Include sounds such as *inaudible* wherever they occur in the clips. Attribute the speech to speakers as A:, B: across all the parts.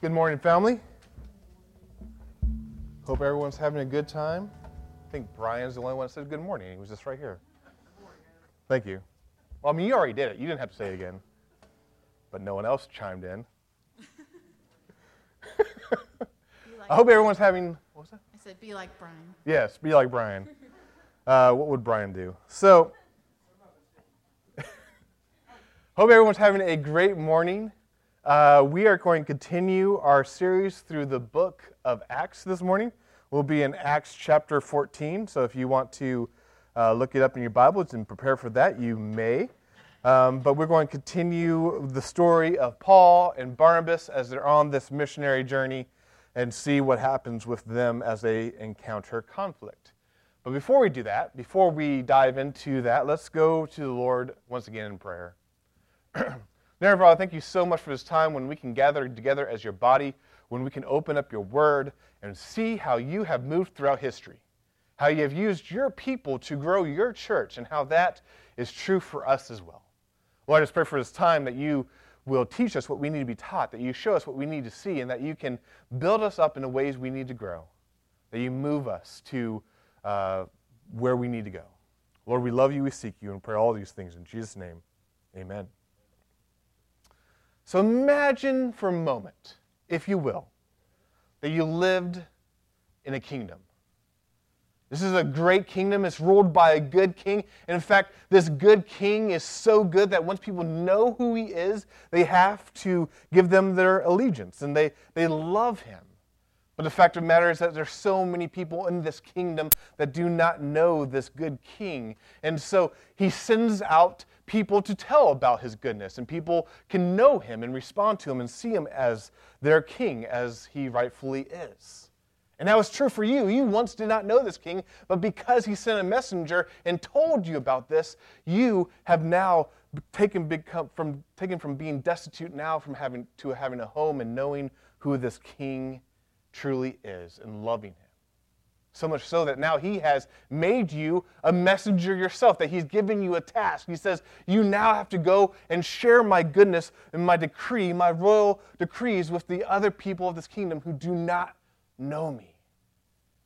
A: Good morning, family. Hope everyone's having a good time. I think Brian's the only one that said good morning. He was just right here. Thank you. Well, I mean, you already did it. You didn't have to say it again. But no one else chimed in. *laughs* I hope everyone's having. What was that?
B: I said, be like Brian.
A: Yes, be like Brian. *laughs* Uh, what would Brian do? So, *laughs* hope everyone's having a great morning. Uh, we are going to continue our series through the book of Acts this morning. We'll be in Acts chapter 14. So, if you want to uh, look it up in your Bibles and prepare for that, you may. Um, but we're going to continue the story of Paul and Barnabas as they're on this missionary journey and see what happens with them as they encounter conflict. But before we do that, before we dive into that, let's go to the Lord once again in prayer. *clears throat* Dear Father, thank you so much for this time when we can gather together as your body, when we can open up your word and see how you have moved throughout history, how you have used your people to grow your church, and how that is true for us as well. Lord, I just pray for this time that you will teach us what we need to be taught, that you show us what we need to see, and that you can build us up in the ways we need to grow, that you move us to uh, where we need to go. Lord, we love you, we seek you, and pray all these things in Jesus' name. Amen. So imagine for a moment, if you will, that you lived in a kingdom. This is a great kingdom. It's ruled by a good king. And in fact, this good king is so good that once people know who he is, they have to give them their allegiance and they, they love him. But the fact of the matter is that there's so many people in this kingdom that do not know this good king. And so he sends out people to tell about his goodness, and people can know him and respond to him and see him as their king, as he rightfully is. And that was true for you. You once did not know this king, but because he sent a messenger and told you about this, you have now taken big from taken from being destitute now from having to having a home and knowing who this king truly is and loving him. So much so that now he has made you a messenger yourself, that he's given you a task. He says, You now have to go and share my goodness and my decree, my royal decrees with the other people of this kingdom who do not know me.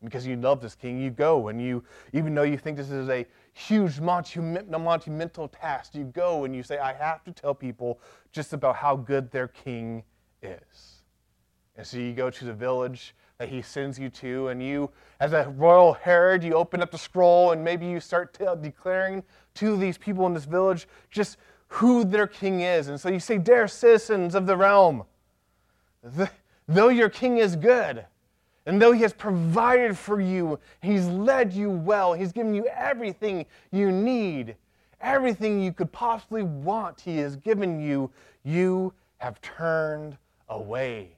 A: Because you love this king, you go and you, even though you think this is a huge monumental task, you go and you say, I have to tell people just about how good their king is. And so you go to the village that he sends you to, and you, as a royal herald, you open up the scroll and maybe you start declaring to these people in this village just who their king is. And so you say, Dear citizens of the realm, though your king is good, and though He has provided for you, He's led you well, He's given you everything you need, everything you could possibly want, He has given you, you have turned away.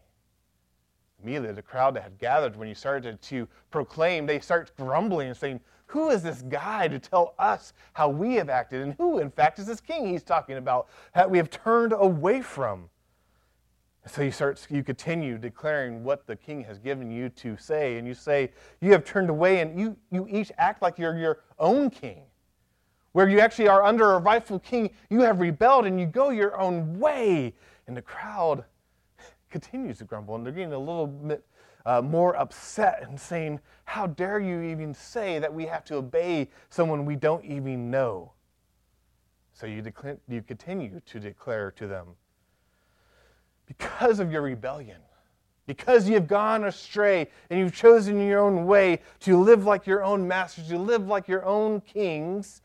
A: Immediately, the crowd that had gathered when you started to proclaim, they start grumbling and saying, Who is this guy to tell us how we have acted? And who, in fact, is this king he's talking about that we have turned away from? So you start, you continue declaring what the king has given you to say, and you say, You have turned away, and you, you each act like you're your own king. Where you actually are under a rightful king, you have rebelled and you go your own way. And the crowd continues to grumble, and they're getting a little bit uh, more upset and saying, How dare you even say that we have to obey someone we don't even know? So you, declare, you continue to declare to them, because of your rebellion, because you've gone astray and you've chosen your own way to live like your own masters, to live like your own kings,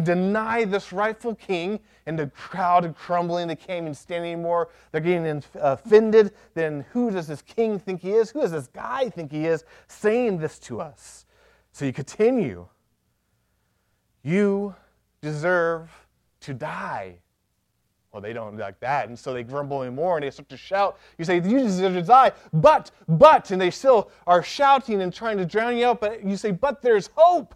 A: deny this rightful king, and the crowd crumbling, they can't even stand anymore. They're getting uh, offended. Then who does this king think he is? Who does this guy think he is saying this to us? So you continue. You deserve to die. Well, they don't like that. And so they grumble more and they start to shout. You say, You deserve to die, but, but. And they still are shouting and trying to drown you out. But you say, But there's hope.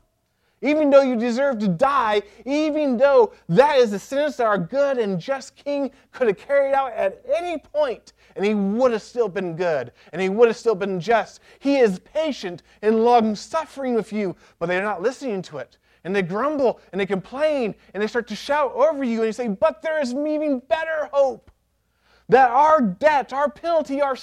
A: Even though you deserve to die, even though that is the sentence that our good and just king could have carried out at any point, and he would have still been good, and he would have still been just. He is patient and long suffering with you, but they're not listening to it and they grumble and they complain and they start to shout over you and you say, But there is even better hope. That our debt, our penalty, our,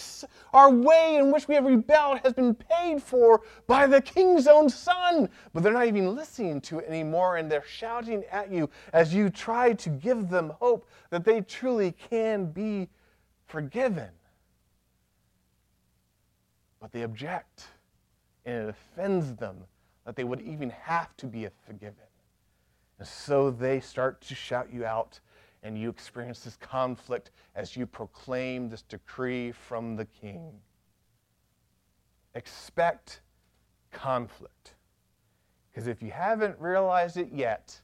A: our way in which we have rebelled has been paid for by the king's own son. But they're not even listening to it anymore, and they're shouting at you as you try to give them hope that they truly can be forgiven. But they object, and it offends them that they would even have to be forgiven. And so they start to shout you out and you experience this conflict as you proclaim this decree from the king. Expect conflict. Because if you haven't realized it yet,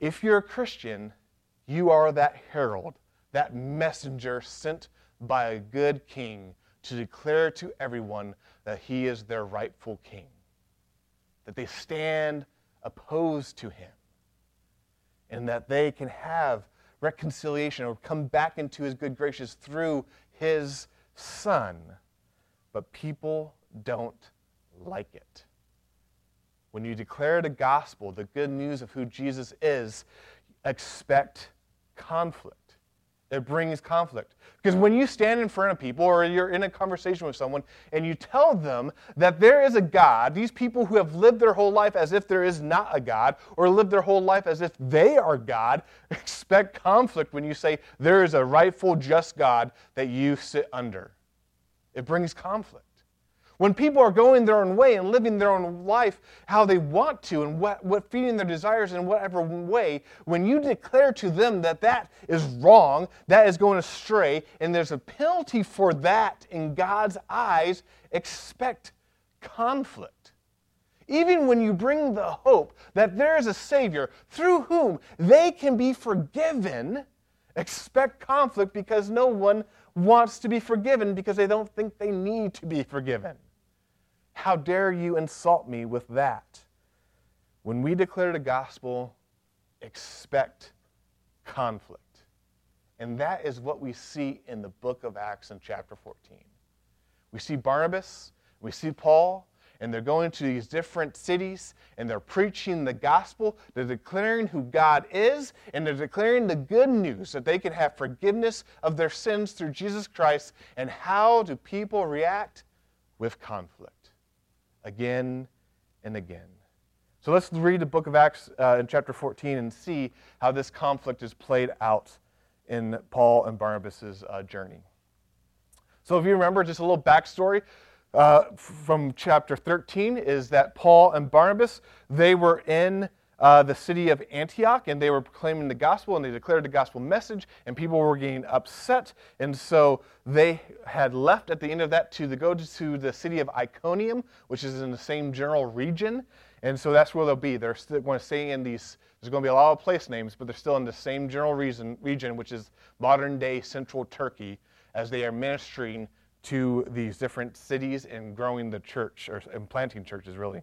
A: if you're a Christian, you are that herald, that messenger sent by a good king to declare to everyone that he is their rightful king, that they stand opposed to him and that they can have reconciliation or come back into his good graces through his son. But people don't like it. When you declare the gospel, the good news of who Jesus is, expect conflict. It brings conflict. Because when you stand in front of people or you're in a conversation with someone and you tell them that there is a God, these people who have lived their whole life as if there is not a God or lived their whole life as if they are God, *laughs* expect conflict when you say there is a rightful, just God that you sit under. It brings conflict. When people are going their own way and living their own life how they want to and what, what feeding their desires in whatever way, when you declare to them that that is wrong, that is going astray, and there's a penalty for that in God's eyes, expect conflict. Even when you bring the hope that there is a Savior through whom they can be forgiven, expect conflict because no one wants to be forgiven because they don't think they need to be forgiven. How dare you insult me with that? When we declare the gospel, expect conflict. And that is what we see in the book of Acts in chapter 14. We see Barnabas, we see Paul, and they're going to these different cities and they're preaching the gospel. They're declaring who God is and they're declaring the good news that they can have forgiveness of their sins through Jesus Christ. And how do people react? With conflict again and again. So let's read the book of Acts uh, in chapter 14 and see how this conflict is played out in Paul and Barnabas' uh, journey. So, if you remember, just a little backstory uh, from chapter 13 is that Paul and Barnabas they were in uh, the city of Antioch and they were proclaiming the gospel and they declared the gospel message and people were getting upset. And so they had left at the end of that to the, go to the city of Iconium, which is in the same general region. And so that's where they'll be. They're still going to stay in these, there's going to be a lot of place names, but they're still in the same general reason, region, which is modern day central Turkey, as they are ministering to these different cities and growing the church, or and planting churches, really.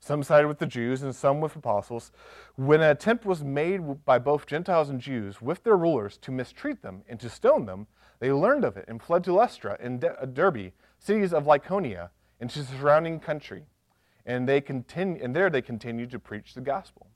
A: Some sided with the Jews and some with apostles. When an attempt was made by both Gentiles and Jews with their rulers to mistreat them and to stone them, they learned of it and fled to Lystra and uh, Derbe, cities of Lycaonia, and to the surrounding country. And, they continue, and there they continued to preach the gospel.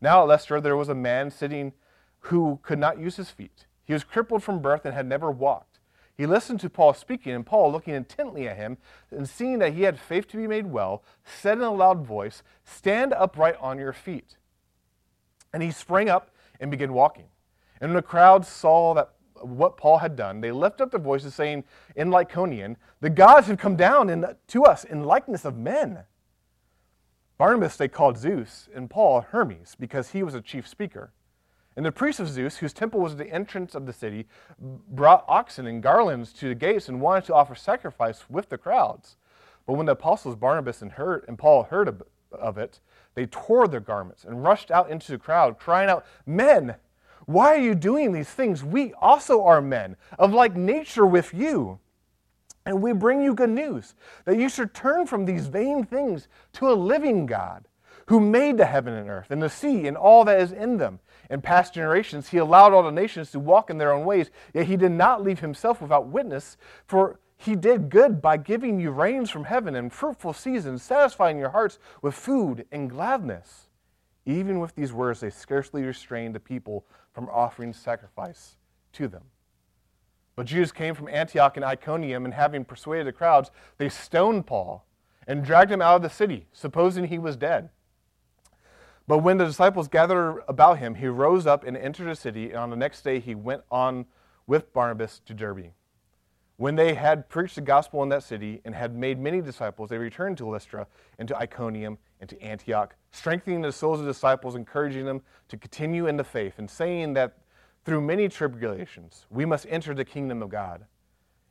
A: Now at Lystra there was a man sitting who could not use his feet. He was crippled from birth and had never walked. He listened to Paul speaking, and Paul, looking intently at him and seeing that he had faith to be made well, said in a loud voice, Stand upright on your feet. And he sprang up and began walking. And when the crowd saw that what Paul had done, they lifted up their voices, saying in Lycaonian, The gods have come down in, to us in likeness of men. Barnabas they called Zeus, and Paul Hermes, because he was a chief speaker. And the priests of Zeus, whose temple was at the entrance of the city, brought oxen and garlands to the gates and wanted to offer sacrifice with the crowds. But when the apostles Barnabas and, heard, and Paul heard of, of it, they tore their garments and rushed out into the crowd, crying out, Men, why are you doing these things? We also are men, of like nature with you. And we bring you good news that you should turn from these vain things to a living God who made the heaven and earth and the sea and all that is in them. In past generations, he allowed all the nations to walk in their own ways, yet he did not leave himself without witness, for he did good by giving you rains from heaven and fruitful seasons, satisfying your hearts with food and gladness. Even with these words, they scarcely restrained the people from offering sacrifice to them. But Jews came from Antioch and Iconium, and having persuaded the crowds, they stoned Paul and dragged him out of the city, supposing he was dead. But when the disciples gathered about him, he rose up and entered the city, and on the next day he went on with Barnabas to Derbe. When they had preached the gospel in that city and had made many disciples, they returned to Lystra and to Iconium and to Antioch, strengthening the souls of the disciples, encouraging them to continue in the faith, and saying that through many tribulations we must enter the kingdom of God.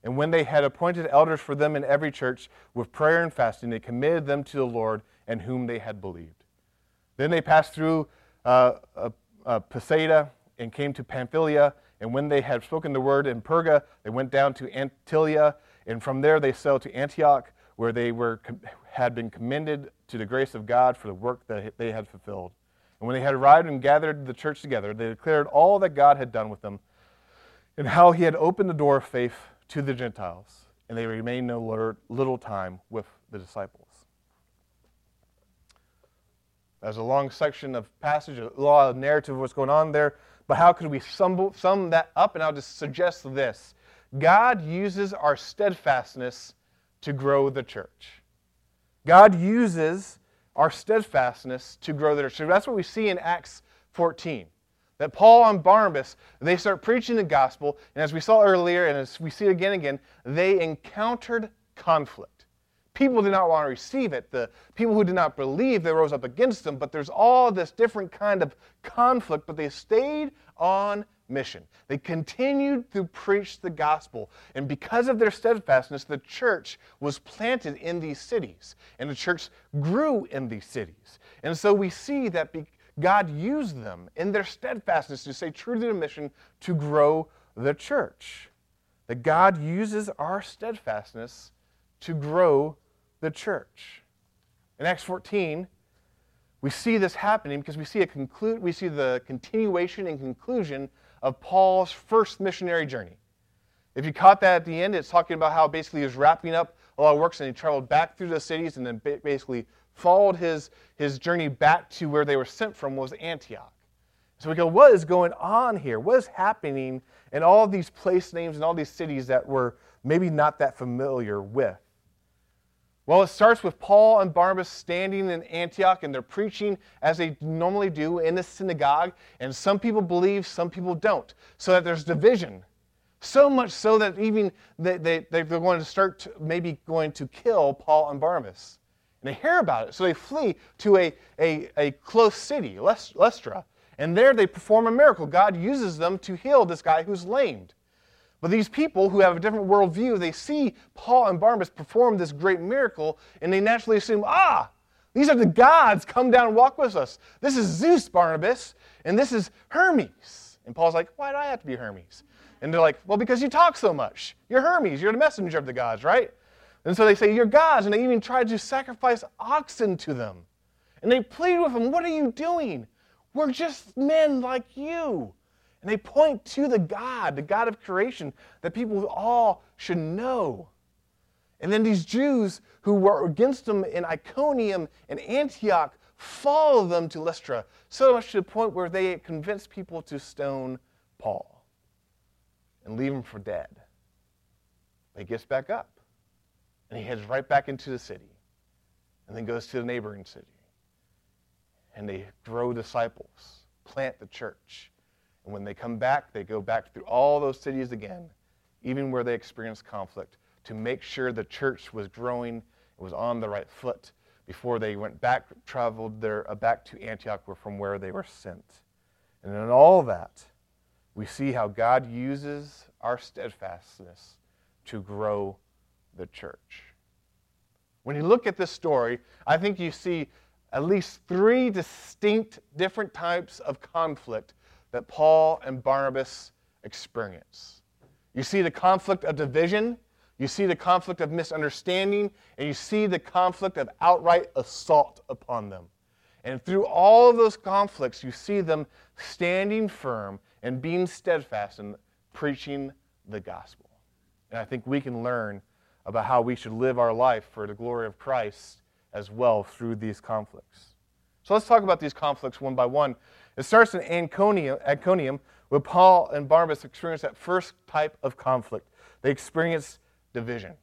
A: And when they had appointed elders for them in every church, with prayer and fasting, they committed them to the Lord and whom they had believed. Then they passed through uh, uh, and came to Pamphylia. And when they had spoken the word in Perga, they went down to Attalia. And from there they sailed to Antioch, where they were, had been commended to the grace of God for the work that they had fulfilled. And when they had arrived and gathered the church together, they declared all that God had done with them and how he had opened the door of faith to the Gentiles. And they remained no little time with the disciples. There's a long section of passage, a lot of narrative of what's going on there. But how could we sum, sum that up? And I'll just suggest this God uses our steadfastness to grow the church. God uses our steadfastness to grow the church. So that's what we see in Acts 14. That Paul and Barnabas, they start preaching the gospel, and as we saw earlier, and as we see again and again, they encountered conflict. People did not want to receive it. The people who did not believe, they rose up against them. But there's all this different kind of conflict, but they stayed on mission. They continued to preach the gospel. And because of their steadfastness, the church was planted in these cities. And the church grew in these cities. And so we see that God used them in their steadfastness to stay true to the mission to grow the church. That God uses our steadfastness to grow the church. In Acts 14, we see this happening because we see a conclude we see the continuation and conclusion of Paul's first missionary journey. If you caught that at the end, it's talking about how basically he was wrapping up a lot of works and he traveled back through the cities and then basically followed his, his journey back to where they were sent from was Antioch. So we go, what is going on here? What is happening in all these place names and all these cities that we're maybe not that familiar with? Well, it starts with Paul and Barnabas standing in Antioch and they're preaching as they normally do in the synagogue. And some people believe, some people don't. So that there's division. So much so that even they, they, they're going to start to, maybe going to kill Paul and Barnabas. And they hear about it. So they flee to a, a, a close city, Lystra. And there they perform a miracle. God uses them to heal this guy who's lamed. But these people who have a different worldview, they see Paul and Barnabas perform this great miracle, and they naturally assume, ah, these are the gods come down and walk with us. This is Zeus, Barnabas, and this is Hermes. And Paul's like, why do I have to be Hermes? And they're like, well, because you talk so much. You're Hermes. You're the messenger of the gods, right? And so they say, you're gods. And they even tried to sacrifice oxen to them. And they plead with them, what are you doing? We're just men like you. And they point to the God, the God of creation, that people all should know. And then these Jews who were against them in Iconium and Antioch follow them to Lystra, so much to the point where they convinced people to stone Paul and leave him for dead. He gets back up and he heads right back into the city and then goes to the neighboring city. And they grow disciples, plant the church, and when they come back, they go back through all those cities again, even where they experienced conflict, to make sure the church was growing, it was on the right foot before they went back, traveled there, uh, back to Antioch from where they were sent. And in all that, we see how God uses our steadfastness to grow the church. When you look at this story, I think you see at least three distinct different types of conflict that Paul and Barnabas experience. You see the conflict of division, You see the conflict of misunderstanding, and you see the conflict of outright assault upon them. And through all of those conflicts, you see them standing firm and being steadfast in preaching the gospel. And I think we can learn about how we should live our life for the glory of Christ as well through these conflicts. So let's talk about these conflicts one by one. It starts in Iconium, where Paul and Barnabas experience that first type of conflict. They experience division.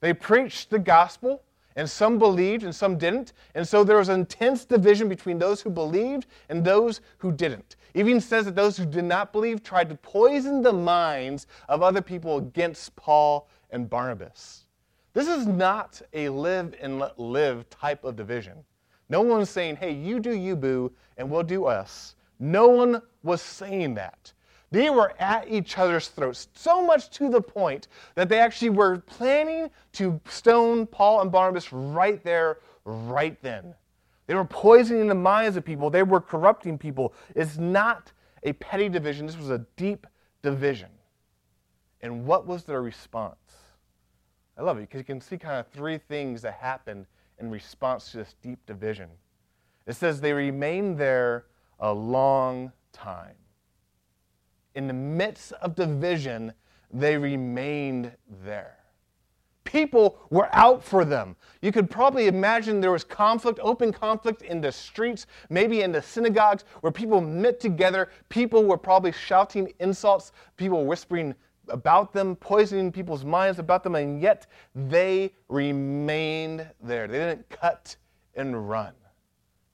A: They preached the gospel, and some believed and some didn't. And so there was intense division between those who believed and those who didn't. Even says that those who did not believe tried to poison the minds of other people against Paul and Barnabas. This is not a live and let live type of division. No one's saying, hey, you do you, boo, and we'll do us. No one was saying that. They were at each other's throats, so much to the point that they actually were planning to stone Paul and Barnabas right there, right then. They were poisoning the minds of people, they were corrupting people. It's not a petty division, this was a deep division. And what was their response? I love it because you can see kind of three things that happened in response to this deep division. It says they remained there a long time in the midst of division, they remained there. People were out for them. You could probably imagine there was conflict, open conflict in the streets, maybe in the synagogues where people met together. People were probably shouting insults, people whispering about them, poisoning people's minds about them, and yet they remained there. They didn't cut and run.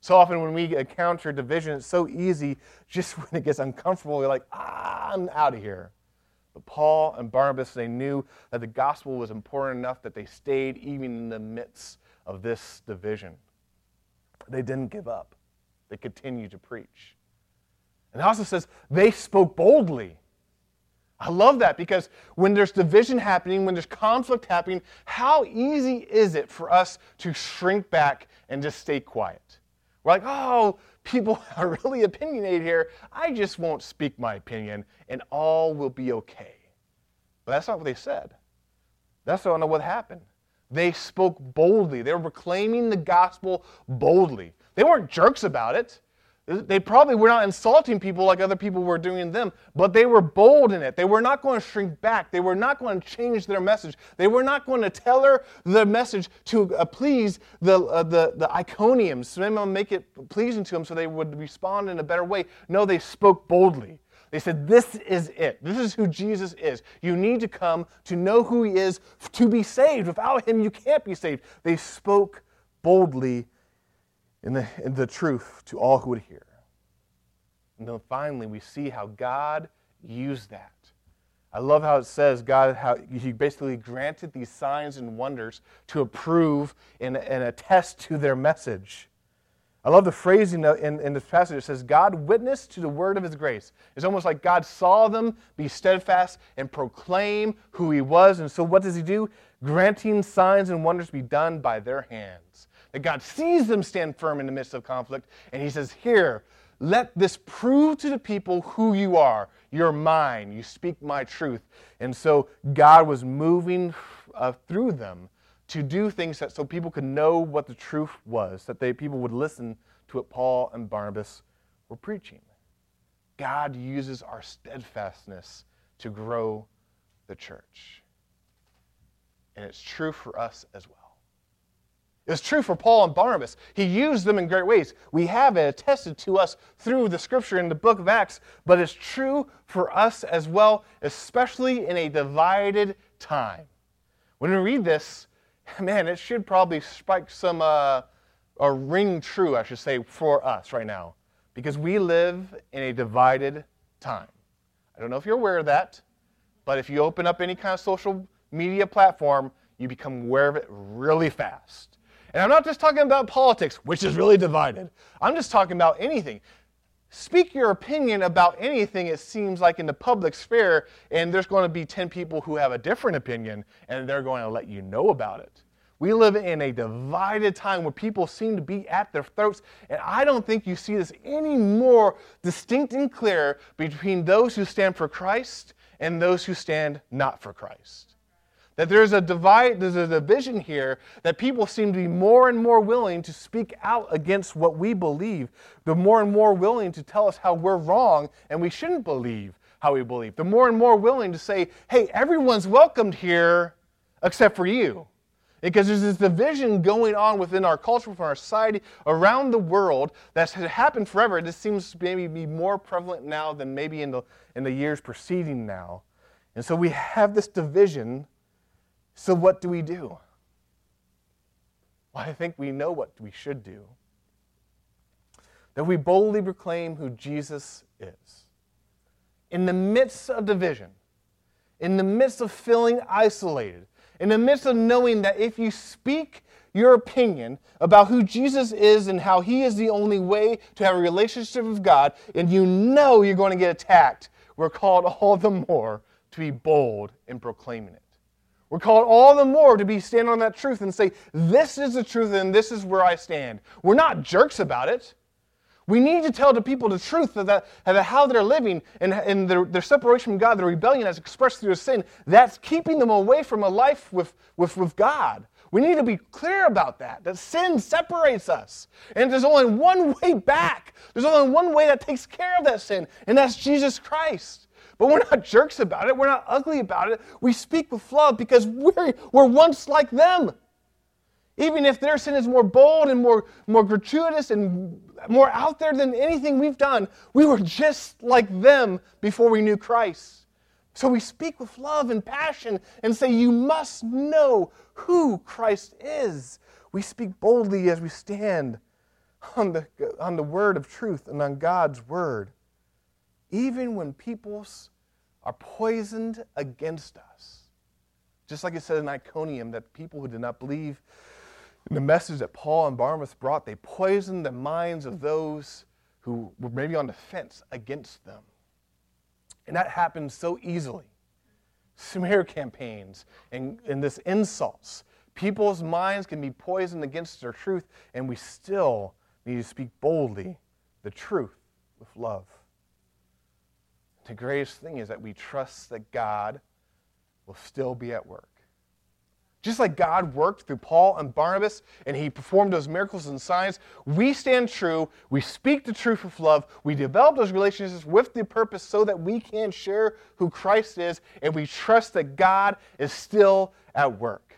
A: So often when we encounter division, it's so easy just *laughs* when it gets uncomfortable, we're like, ah, I'm out of here. But Paul and Barnabas, they knew that the gospel was important enough that they stayed even in the midst of this division. They didn't give up, they continued to preach. And it also says they spoke boldly. I love that because when there's division happening, when there's conflict happening, how easy is it for us to shrink back and just stay quiet? We're like, oh, people *laughs* are really opinionated here. I just won't speak my opinion and all will be okay. But that's not what they said. That's not what happened. They spoke boldly. They were proclaiming the gospel boldly. They weren't jerks about it. They probably were not insulting people like other people were doing them, but they were bold in it. They were not going to shrink back. They were not going to change their message. They were not going to tailor the message to uh, please the, uh, the, the Iconiums, so make it pleasing to them so they would respond in a better way. No, they spoke boldly. They said, This is it. This is who Jesus is. You need to come to know who he is to be saved. Without him, you can't be saved. They spoke boldly in the, the truth to all who would hear. And then finally, we see how God used that. I love how it says God, how He basically granted these signs and wonders to approve and, and attest to their message. I love the phrasing in, in this passage. It says, God witnessed to the word of his grace. It's almost like God saw them be steadfast and proclaim who he was. And so, what does he do? Granting signs and wonders be done by their hands that God sees them stand firm in the midst of conflict, and He says, Here, let this prove to the people who you are. You're mine. You speak my truth. And so God was moving uh, through them to do things that, so people could know what the truth was, that they, people would listen to what Paul and Barnabas were preaching. God uses our steadfastness to grow the church. And it's true for us as well. It's true for Paul and Barnabas. He used them in great ways. We have it attested to us through the scripture in the book of Acts, but it's true for us as well, especially in a divided time. When we read this, man, it should probably strike some, uh, or ring true, I should say, for us right now, because we live in a divided time. I don't know if you're aware of that, but if you open up any kind of social media platform, you become aware of it really fast. And I'm not just talking about politics, which is really divided. I'm just talking about anything. Speak your opinion about anything, it seems like in the public sphere, and there's going to be 10 people who have a different opinion, and they're going to let you know about it. We live in a divided time where people seem to be at their throats, and I don't think you see this any more distinct and clear between those who stand for Christ and those who stand not for Christ. That there's a divide, there's a division here that people seem to be more and more willing to speak out against what we believe. They're more and more willing to tell us how we're wrong and we shouldn't believe how we believe. They're more and more willing to say, hey, everyone's welcomed here except for you. Because there's this division going on within our culture, within our society, around the world that's happened forever. Just seems to maybe be more prevalent now than maybe in the, in the years preceding now. And so we have this division. So what do we do? Well, I think we know what we should do. That we boldly proclaim who Jesus is. In the midst of division, in the midst of feeling isolated, in the midst of knowing that if you speak your opinion about who Jesus is and how he is the only way to have a relationship with God, and you know you're going to get attacked, we're called all the more to be bold in proclaiming it. We're called all the more to be stand on that truth and say, This is the truth and this is where I stand. We're not jerks about it. We need to tell the people the truth of, that, how they're living and, and their, their, separation from God, their rebellion as expressed through sin. That's keeping them away from a life with, with, with God. We need to be clear about that, that sin separates us. And there's only one way back. There's only one way that takes care of that sin, and that's Jesus Christ. But we're not jerks about it. We're not ugly about it. We speak with love because we're, we're once like them. Even if their sin is more bold and more, more gratuitous and more out there than anything we've done, we were just like them before we knew Christ. So we speak with love and passion and say, You must know who Christ is. We speak boldly as we stand on the, on the word of truth and on God's word. Even when peoples are poisoned against us. Just like it said in Iconium, that people who did not believe in the message that Paul and Barnabas brought, they poisoned the minds of those who were maybe on the fence against them. And that happens so easily. Smear campaigns and, and this insults. People's minds can be poisoned against their truth, and we still need to speak boldly the truth with love. The greatest thing is that we trust that God will still be at work. Just like God worked through Paul and Barnabas and he performed those miracles and signs, we stand true. We speak the truth with love. We develop those relationships with the purpose so that we can share who Christ is and we trust that God is still at work.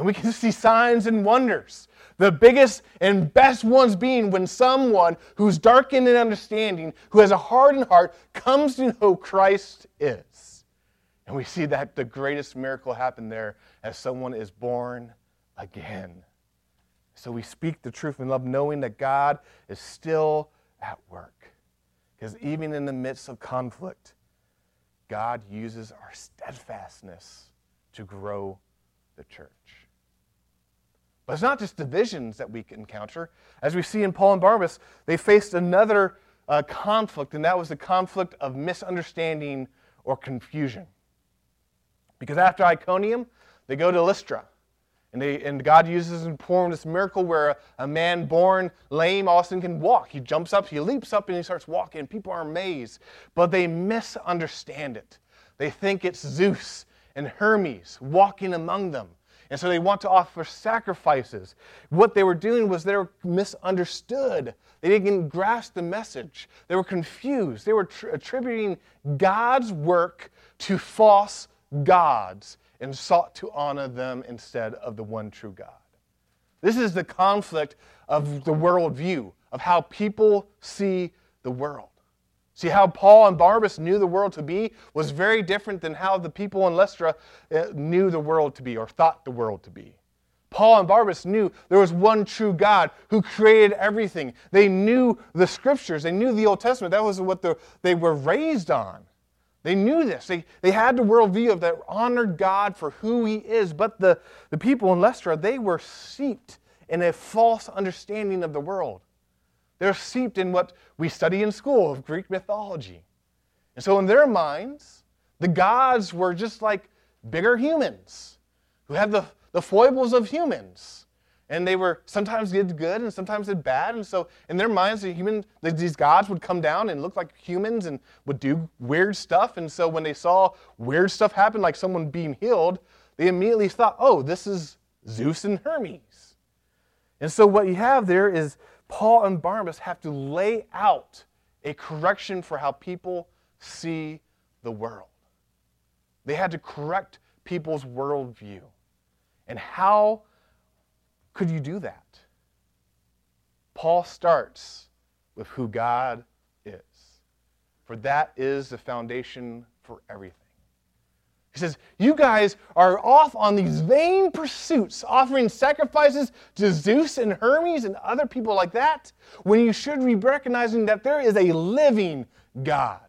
A: And we can *laughs* see signs and wonders. The biggest and best ones being when someone who's darkened in understanding, who has a hardened heart, comes to know Christ is. And we see that the greatest miracle happen there as someone is born again. So we speak the truth in love, knowing that God is still at work. Because even in the midst of conflict, God uses our steadfastness to grow the church. But it's not just divisions that we encounter. As we see in Paul and Barnabas, they faced another uh, conflict, and that was the conflict of misunderstanding or confusion. Because after Iconium, they go to Lystra. And, they, and God uses and performs this miracle where a, a, man born lame all of a sudden can walk. He jumps up, he leaps up, and he starts walking. People are amazed. But they misunderstand it. They think it's Zeus and Hermes walking among them. And so they want to offer sacrifices. What they were doing was they were misunderstood. They didn't grasp the message. They were confused. They were tr- attributing God's work to false gods and sought to honor them instead of the one true God. This is the conflict of the worldview, of how people see the world. See, how Paul and Barnabas knew the world to be was very different than how the people in Lystra uh, knew the world to be or thought the world to be. Paul and Barnabas knew there was one true God who created everything. They knew the scriptures, they knew the Old Testament. That was what the, they were raised on. They knew this. They, they had the worldview of that honored God for who he is. But the, the people in Lystra, they were seeped in a false understanding of the world. They're seeped in what we study in school of Greek mythology. And so in their minds, the gods were just like bigger humans who had the, the foibles of humans and they were sometimes did good and sometimes did bad. And so in their minds, the human, these gods would come down and look like humans and would do weird stuff. And so when they saw weird stuff happen, like someone being healed, they immediately thought, oh, this is Zeus and Hermes. And so what you have there is Paul and Barnabas have to lay out a correction for how people see the world. They had to correct people's worldview. And how could you do that? Paul starts with who God is, for that is the foundation for everything. He says, You guys are off on these vain pursuits, offering sacrifices to Zeus and Hermes and other people like that, when you should be recognizing that there is a living God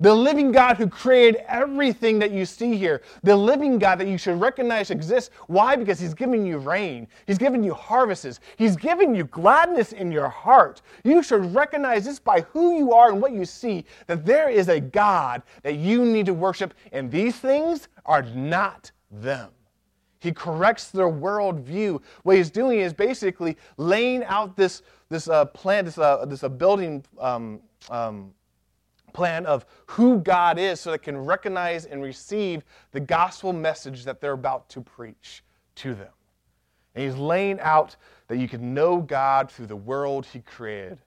A: the living God who created everything that you see here, the living God that you should recognize exists. Why? Because He's giving you rain, He's giving you harvests, He's giving you gladness in your heart. You should recognize this by who you are and what you see, that there is a God that you need to worship, and these things are not them. He corrects their worldview. What he's doing is basically laying out this, this uh, plan, this, uh, this uh, building um, um, plan of who God is so they can recognize and receive the gospel message that they're about to preach to them. And he's laying out that you can know God through the world he created,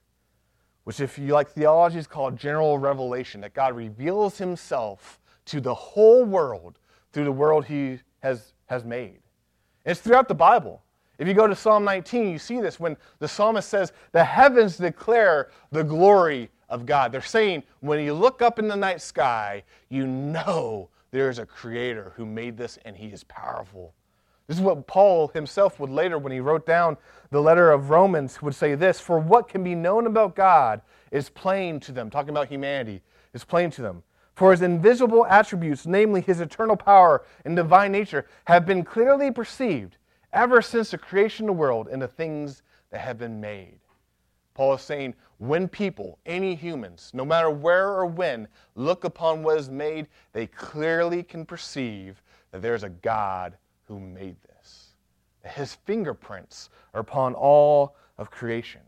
A: which, if you like theology, is called general revelation, that God reveals himself to the whole world through the world he has, has made. And it's throughout the Bible. If you go to Psalm 19, you see this when the psalmist says, The heavens declare the glory of God. They're saying when you look up in the night sky, you know there is a creator who made this and he is powerful. This is what Paul himself would later, when he wrote down the letter of Romans, would say this For what can be known about God is plain to them, talking about humanity, is plain to them. For his invisible attributes, namely his eternal power and divine nature, have been clearly perceived ever since the creation of the world and the things that have been made. Paul is saying, when people, any humans, no matter where or when, look upon what is made, they clearly can perceive that there's a God who made this. His fingerprints are upon all of creation.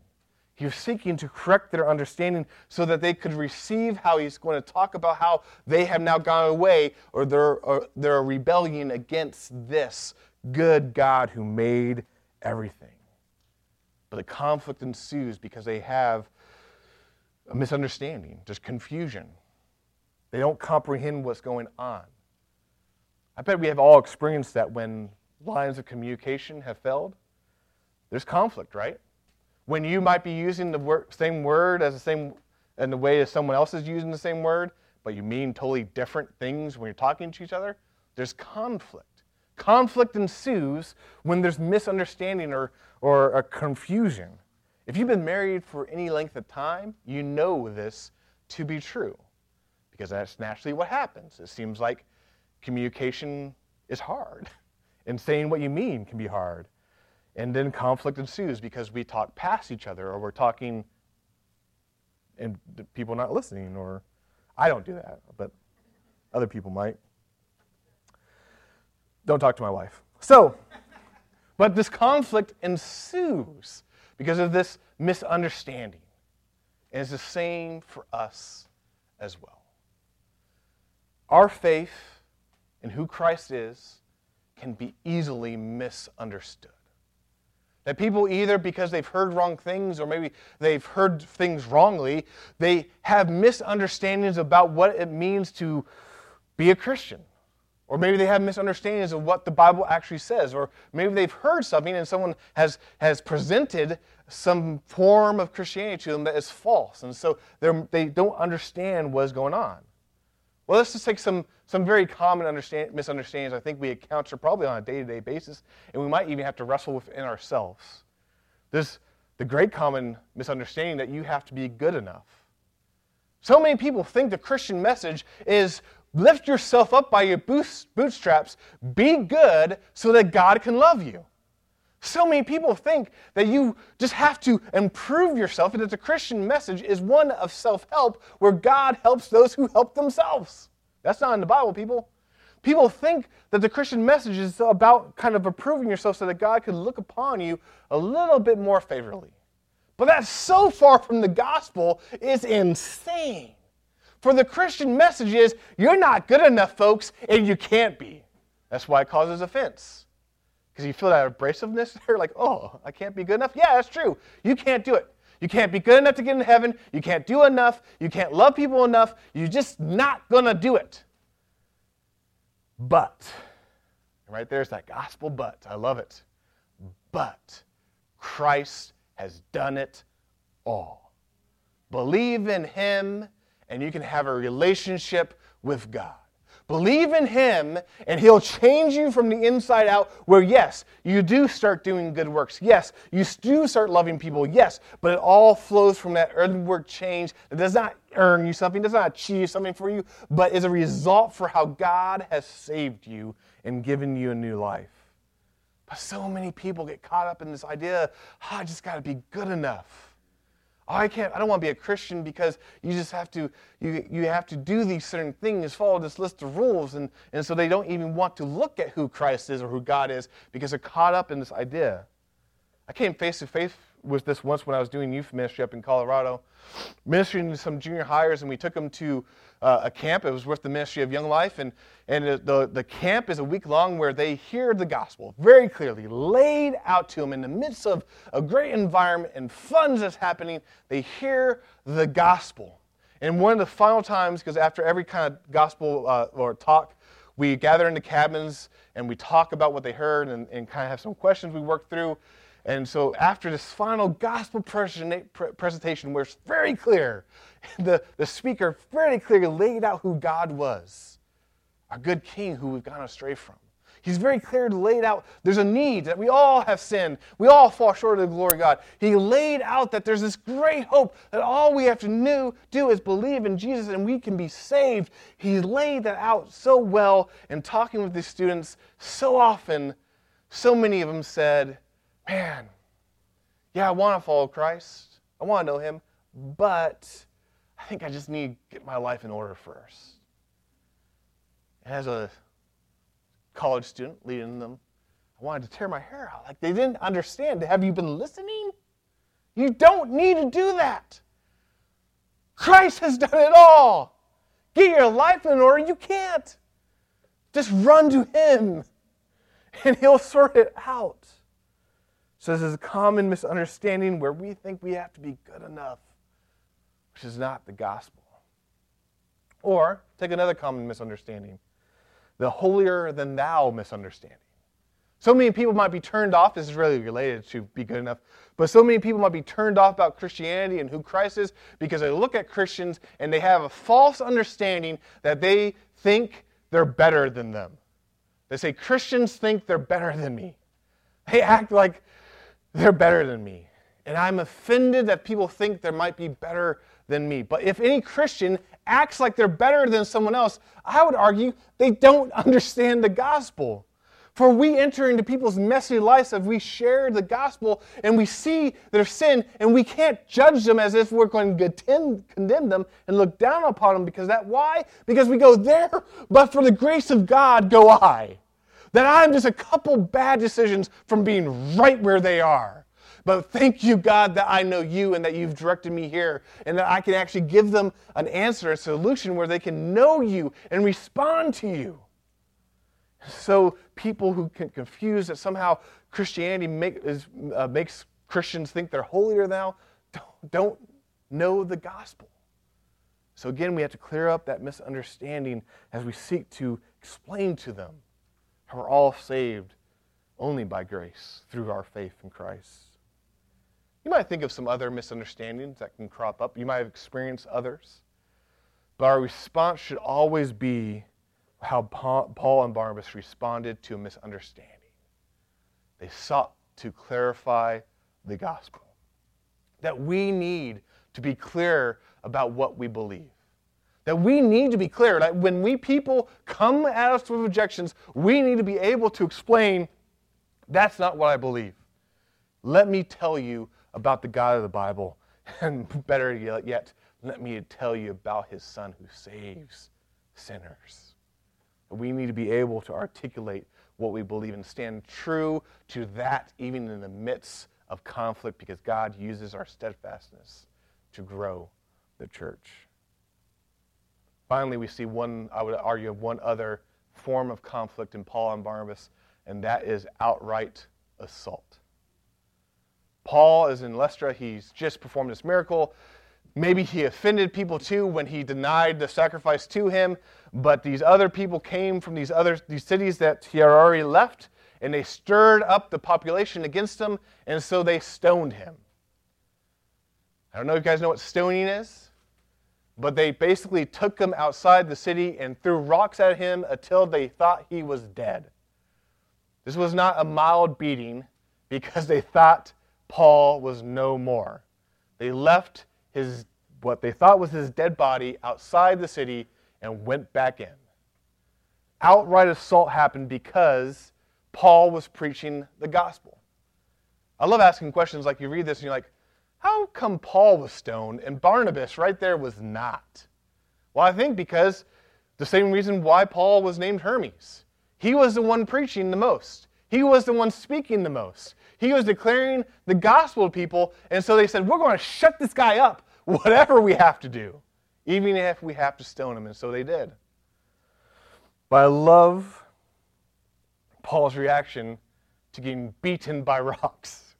A: He was seeking to correct their understanding so that they could receive how he's going to talk about how they have now gone away or they're, or they're rebellion against this good God who made everything. But the conflict ensues because they have a misunderstanding, just confusion. They don't comprehend what's going on. I bet we have all experienced that when lines of communication have failed. There's conflict, right? When you might be using the word, same word as the same in the way as someone else is using the same word, but you mean totally different things when you're talking to each other, there's conflict. Conflict ensues when there's misunderstanding or, or a confusion. If you've been married for any length of time, you know this to be true because that's naturally what happens. It seems like communication is hard, *laughs* and saying what you mean can be hard. And then conflict ensues because we talk past each other or we're talking and people not listening, or I don't do that, but other people might. Don't talk to my wife. So, but this conflict ensues because of this misunderstanding. And it's the same for us as well. Our faith in who Christ is can be easily misunderstood. That people either because they've heard wrong things or maybe they've heard things wrongly, they have misunderstandings about what it means to be a Christian. Or maybe they have misunderstandings of what the Bible actually says. Or maybe they've heard something and someone has, has presented some form of Christianity to them that is false. And so they don't understand what's going on. Well, let's just take some, some very common misunderstandings I think we encounter probably on a day to day basis, and we might even have to wrestle within ourselves. There's the great common misunderstanding that you have to be good enough. So many people think the Christian message is lift yourself up by your bootstraps, be good so that God can love you. So many people think that you just have to improve yourself and that the Christian message is one of self help where God helps those who help themselves. That's not in the Bible, people. People think that the Christian message is about kind of improving yourself so that God could look upon you a little bit more favorably. But that's so far from the gospel, it's insane. For the Christian message is you're not good enough, folks, and you can't be. That's why it causes offense. Because you feel that abrasiveness *laughs* there, like, oh, I can't be good enough. Yeah, that's true. You can't do it. You can't be good enough to get in heaven. You can't do enough. You can't love people enough. You're just not going to do it. But, right there's that gospel but. I love it. But Christ has done it all. Believe in Him, and you can have a relationship with God. Believe in Him, and He'll change you from the inside out. Where, yes, you do start doing good works. Yes, you do start loving people. Yes, but it all flows from that earthwork change that does not earn you something, does not achieve something for you, but is a result for how God has saved you and given you a new life. But so many people get caught up in this idea oh, I just got to be good enough. Oh, I can't, I don't want to be a Christian because you just have to, you, you have to do these certain things, follow this list of rules. And, and so they don't even want to look at who Christ is or who God is because they're caught up in this idea. I came face to face with this once when I was doing youth ministry up in Colorado, ministering to some junior hires, and we took them to uh, a camp. It was with the Ministry of Young Life, and, and the, the camp is a week long where they hear the gospel very clearly, laid out to them in the midst of a great environment and fun that's happening. They hear the gospel. And one of the final times, because after every kind of gospel uh, or talk, we gather in the cabins and we talk about what they heard and, and kind of have some questions we work through. And so after this final gospel presentation, where it's very clear, the, the speaker very clearly laid out who God was, our good king who we've gone astray from. He's very clear laid out there's a need that we all have sinned. We all fall short of the glory of God. He laid out that there's this great hope that all we have to do is believe in Jesus and we can be saved. He laid that out so well in talking with these students so often. So many of them said, man, yeah, I want to follow Christ. I want to know him, but I think I just need to get my life in order first. As a college student leading them, I wanted to tear my hair out. Like they didn't understand. Have you been listening? You don't need to do that. Christ has done it all. Get your life in order. You can't. Just run to Him, *laughs* and He'll sort it out. So, this is a common misunderstanding where we think we have to be good enough, which is not the gospel. Or, take another common misunderstanding the holier than thou misunderstanding. So many people might be turned off, this is really related to be good enough, but so many people might be turned off about Christianity and who Christ is because they look at Christians and they have a false understanding that they think they're better than them. They say, Christians think they're better than me. They act like they're better than me. And I'm offended that people think there might be better than me. But if any Christian acts like they're better than someone else, I would argue they don't *laughs* understand the gospel. For we enter into people's messy lives if we share the gospel and we see their sin, and we can't judge them as if we're going to condemn them and look down upon them because that why? Because we go there, but for the grace of God go I. That I'm just a couple bad decisions from being right where they are. But thank you, God, that I know you and that you've directed me here and that I can actually give them an answer, a solution where they can know you and respond to you. So people who can confuse that somehow Christianity make, is, uh, makes Christians think they're holier now don't, don't know the gospel. So again, we have to clear up that misunderstanding as we seek to explain to them how we're all saved only by grace through our faith in Christ. You might think of some other misunderstandings that can crop up. You might have experienced others. But our response should always be how Paul and Barnabas responded to a misunderstanding. They sought to clarify the gospel. That we need to be clear about what we believe. That we need to be clear that when we people come at us with objections, we need to be able to explain that's not what I believe. Let me tell you about the God of the Bible, *laughs* and better yet, let me tell you about his son who saves sinners. We need to be able to articulate what we believe and stand true to that even in the midst of conflict because God uses our steadfastness to grow the church. Finally, we see one, I would argue, one other form of conflict in Paul and Barnabas, and that is outright assault. Paul is in Lystra. He's just performed this miracle. Maybe he offended people too when he denied the sacrifice to him, but these other people came from these other these cities that he had already left, and they stirred up the population against him, and so they stoned him. I don't know if you guys know what stoning is, but they basically took him outside the city and threw rocks at him until they thought he was dead. This was not a mild beating because they thought Paul was no more. They left his what they thought was his dead body outside the city and went back in. Outright assault happened because Paul was preaching the gospel. I love asking questions like you read this and you're like, how come Paul was stoned and Barnabas right there was not? Well, I think because the same reason why Paul was named Hermes. He was the one preaching the most. He was the one speaking the most. He was declaring the gospel to people, and so they said, We're going to shut this guy up, whatever we have to do, even if we have to stone him. And so they did. But I love Paul's reaction to getting beaten by *laughs* rocks.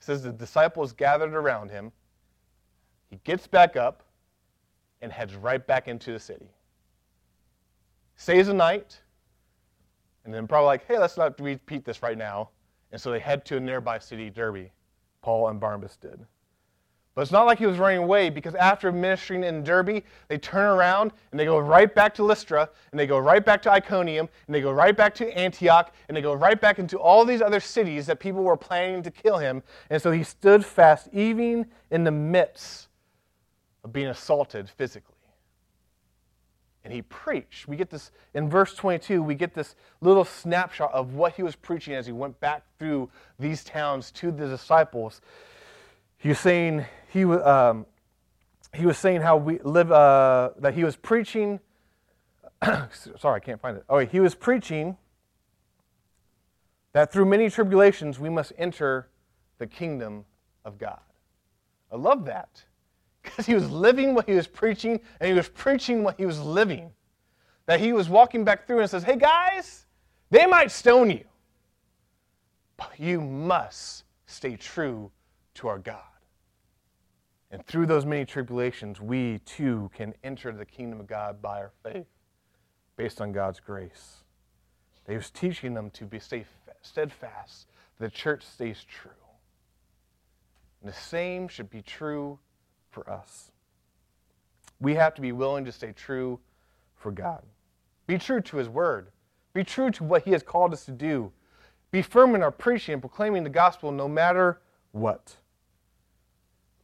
A: It says the disciples gathered around him. He gets back up and heads right back into the city. Stays a night, and then probably like, hey, let's not repeat this right now. And so they head to a nearby city, Derbe. Paul and Barnabas did. But it's not like he was running away because after ministering in Derbe, they turn around and they go right back to Lystra and they go right back to Iconium and they go right back to Antioch and they go right back into all these other cities that people were planning to kill him. And so he stood fast even in the midst of being assaulted physically and he preached. We get this in verse 22, we get this little snapshot of what he was preaching as he went back through these towns to the disciples. He was saying he was um, he was saying how we live uh, that he was preaching. *coughs* sorry, I can't find it. Oh, he was preaching that through many tribulations we must enter the kingdom of God. I love that because he was living what he was preaching and he was preaching what he was living. That he was walking back through and says, Hey guys, they might stone you, but you must stay true to our God. And through those many tribulations, we too can enter the kingdom of God by our faith, based on God's grace. He was teaching them to be steadfast, the church stays true. And the same should be true for us. We have to be willing to stay true for God. Be true to His Word. Be true to what He has called us to do. Be firm in our preaching and proclaiming the gospel no matter what.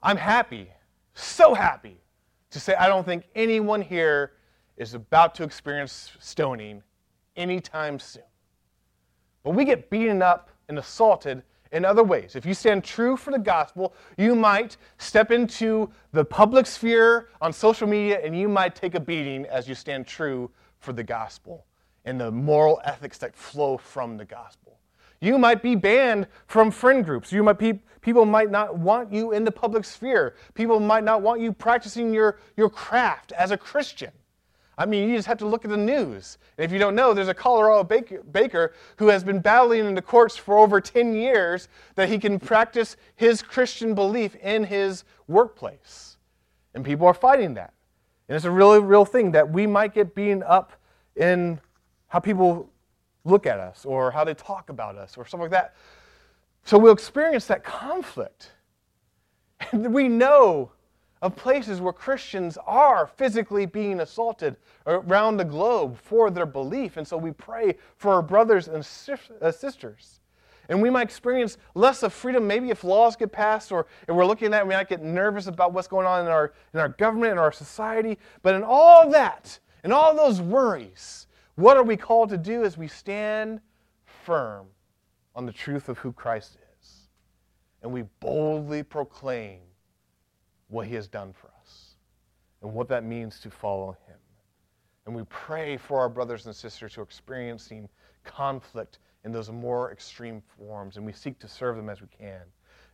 A: I'm happy, so happy, to say I don't think anyone here is about to experience stoning anytime soon. But we get beaten up and assaulted in other ways. If you stand true for the gospel, you might step into the public sphere on social media and you might take a beating as you stand true for the gospel and the moral ethics that flow from the gospel. You might be banned from friend groups. You might be, people might not want you in the public sphere. People might not want you practicing your, your craft as a Christian. I mean, you just have to look at the news. And if you don't know, there's a Colorado baker, who has been battling in the courts for over 10 years that he can practice his Christian belief in his workplace. And people are fighting that. And it's a really real thing that we might get beaten up in how people look at us or how they talk about us or something like that. So we'll experience that conflict. *laughs* And we know of places where Christians are physically being assaulted around the globe for their belief. And so we pray for our brothers and uh, sisters. And we might experience less of freedom, maybe if laws get passed, or if we're looking at that, we might get nervous about what's going on in our, in our government and our society. But in all that, in all those worries, what are we called to do as we stand firm on the truth of who Christ is? And we boldly proclaim what he has done for us and what that means to follow him. And we pray for our brothers and sisters who are experiencing conflict in those more extreme forms, and we seek to serve them as we can.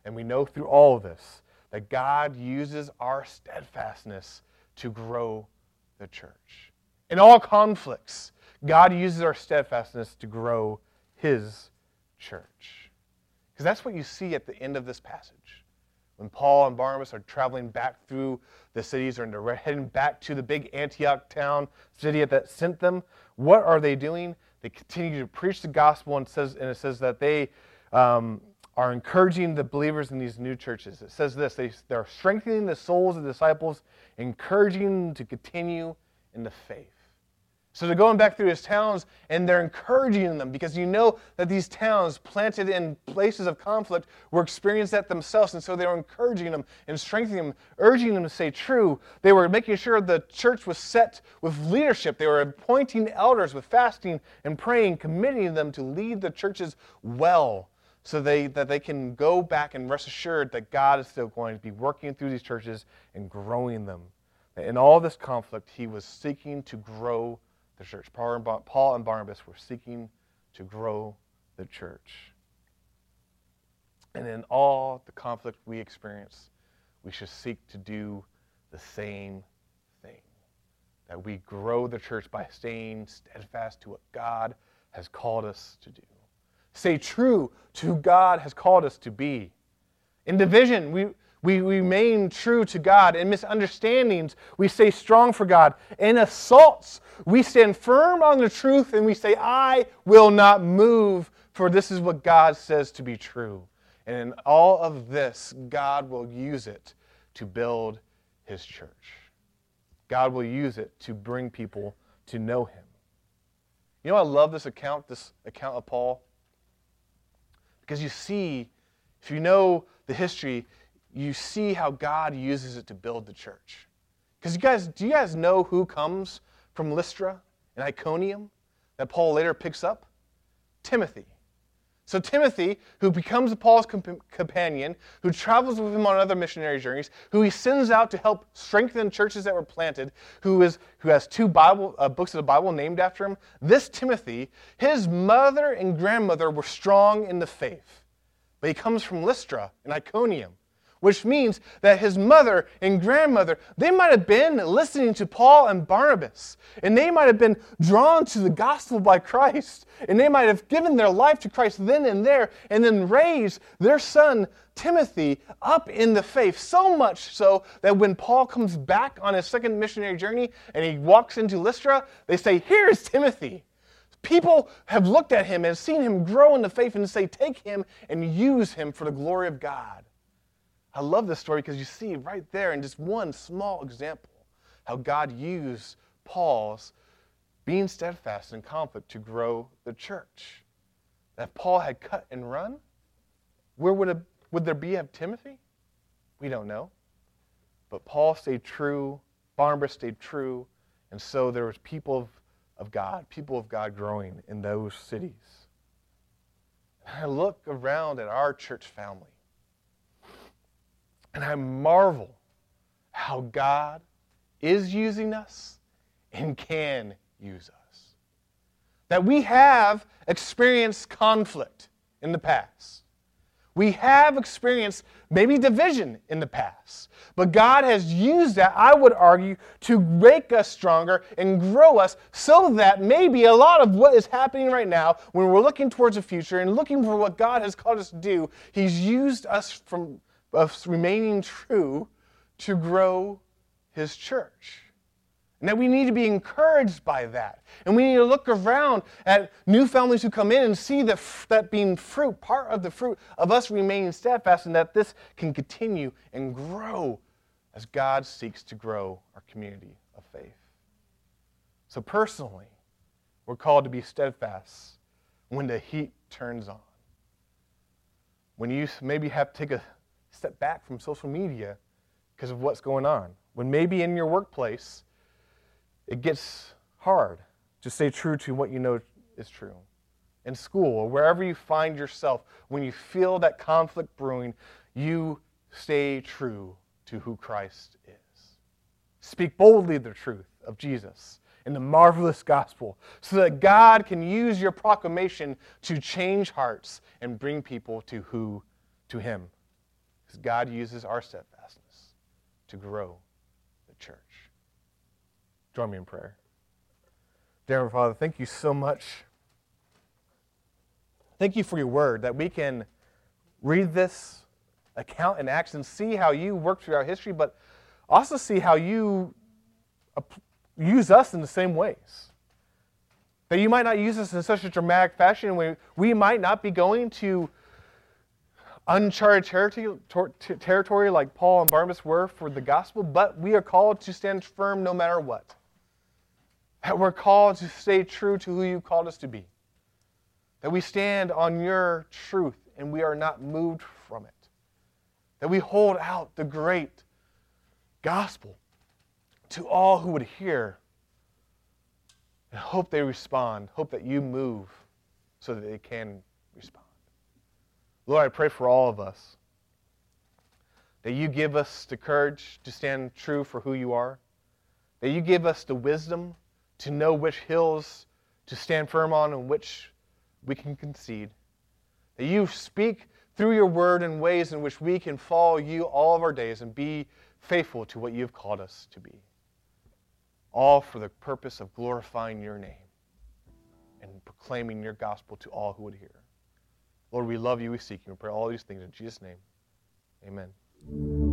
A: And we know through all of this that God uses our steadfastness to grow the church. In all conflicts, God uses our steadfastness to grow his church. Because that's what you see at the end of this passage. When Paul and Barnabas are traveling back through the cities or they're heading back to the big Antioch town, city that sent them, what are they doing? They continue to preach the gospel and, says, and it says that they um, are encouraging the believers in these new churches. It says this they, they're strengthening the souls of the disciples, encouraging them to continue in the faith. So they're going back through his towns and they're encouraging them because you know that these towns planted in places of conflict were experiencing that themselves. And so they were encouraging them and strengthening them, urging them to stay true. They were making sure the church was set with leadership. They were appointing elders with fasting and praying, committing them to lead the churches well so they, that they can go back and rest assured that God is still going to be working through these churches and growing them. In all this conflict, he was seeking to grow the church. Paul and Barnabas were seeking to grow the church. And in all the conflict we experience, we should seek to do the same thing. That we grow the church by staying steadfast to what God has called us to do. Stay true to who God has called us to be. In division, we, we remain true to God. In misunderstandings, we stay strong for God. In assaults, we stand firm on the truth and we say, I will not move, for this is what God says to be true. And in all of this, God will use it to build his church. God will use it to bring people to know him. You know, I love this account, this account of Paul. Because you see, if you know the history, you see how God uses it to build the church. Because you guys, do you guys know who comes from Lystra and Iconium that Paul later picks up? Timothy. So Timothy, who becomes Paul's comp- companion, who travels with him on other missionary journeys, who he sends out to help strengthen churches that were planted, who is who has two Bible uh, books of the Bible named after him. This Timothy, his mother and grandmother were strong in the faith, but he comes from Lystra and Iconium which means that his mother and grandmother, they might have been listening to Paul and Barnabas, and they might have been drawn to the gospel by Christ, and they might have given their life to Christ then and there, and then raised their son Timothy up in the faith, so much so that when Paul comes back on his second missionary journey and he walks into Lystra, they say, Here's Timothy. People have looked at him and seen him grow in the faith and say, Take him and use him for the glory of God. I love this story because you see right there in just one small example how God used Paul's being steadfast in conflict to grow the church. That Paul had cut and run, where would, it, would there be of Timothy? We don't know. But Paul stayed true, Barnabas stayed true, and so there was people of, of God, people of God growing in those cities. And I look around at our church family and I marvel how God is using us and can use us. That we have experienced conflict in the past. We have experienced maybe division in the past. But God has used that, I would argue, to make us stronger and grow us so that maybe a lot of what is happening right now, when we're looking towards the future and looking for what God has called us to do, He's used us from of remaining true to grow his church. And that we need to be encouraged by that. And we need to look around at new families who come in and see that, that being fruit, part of the fruit of us remaining steadfast, and that this can continue and grow as God seeks to grow our community of faith. So, personally, we're called to be steadfast when the heat turns on. When you maybe have to take a step back from social media because of what's going on. When maybe in your workplace, it gets hard to stay true to what you know is true. In school or wherever you find yourself, when you feel that conflict brewing, you stay true to who Christ is. Speak boldly the truth of Jesus in the marvelous gospel so that God can use your proclamation to change hearts and bring people to who to him because God uses our steadfastness to grow the church. Join me in prayer. Dear Father, thank you so much. Thank you for your word that we can read this account in Acts and see how you work throughout history, but also see how you use us in the same ways. That you might not use us in such a dramatic fashion. We, we might not be going to uncharted territory, territory like Paul and Barnabas were for the gospel, but we are called to stand firm no matter what. That we're called to stay true to who you called us to be. That we stand on your truth and we are not moved from it. That we hold out the great gospel to all who would hear and hope they respond, hope that you move so that they can. Lord, I pray for all of us that you give us the courage to stand true for who you are, that you give us the wisdom to know which hills to stand firm on and which we can concede, that you speak through your word in ways in which we can follow you all of our days and be faithful to what you've called us to be. All for the purpose of glorifying your name and proclaiming your gospel to all who would hear. Lord, we love you, we seek you, we pray all these things in Jesus' name. Amen.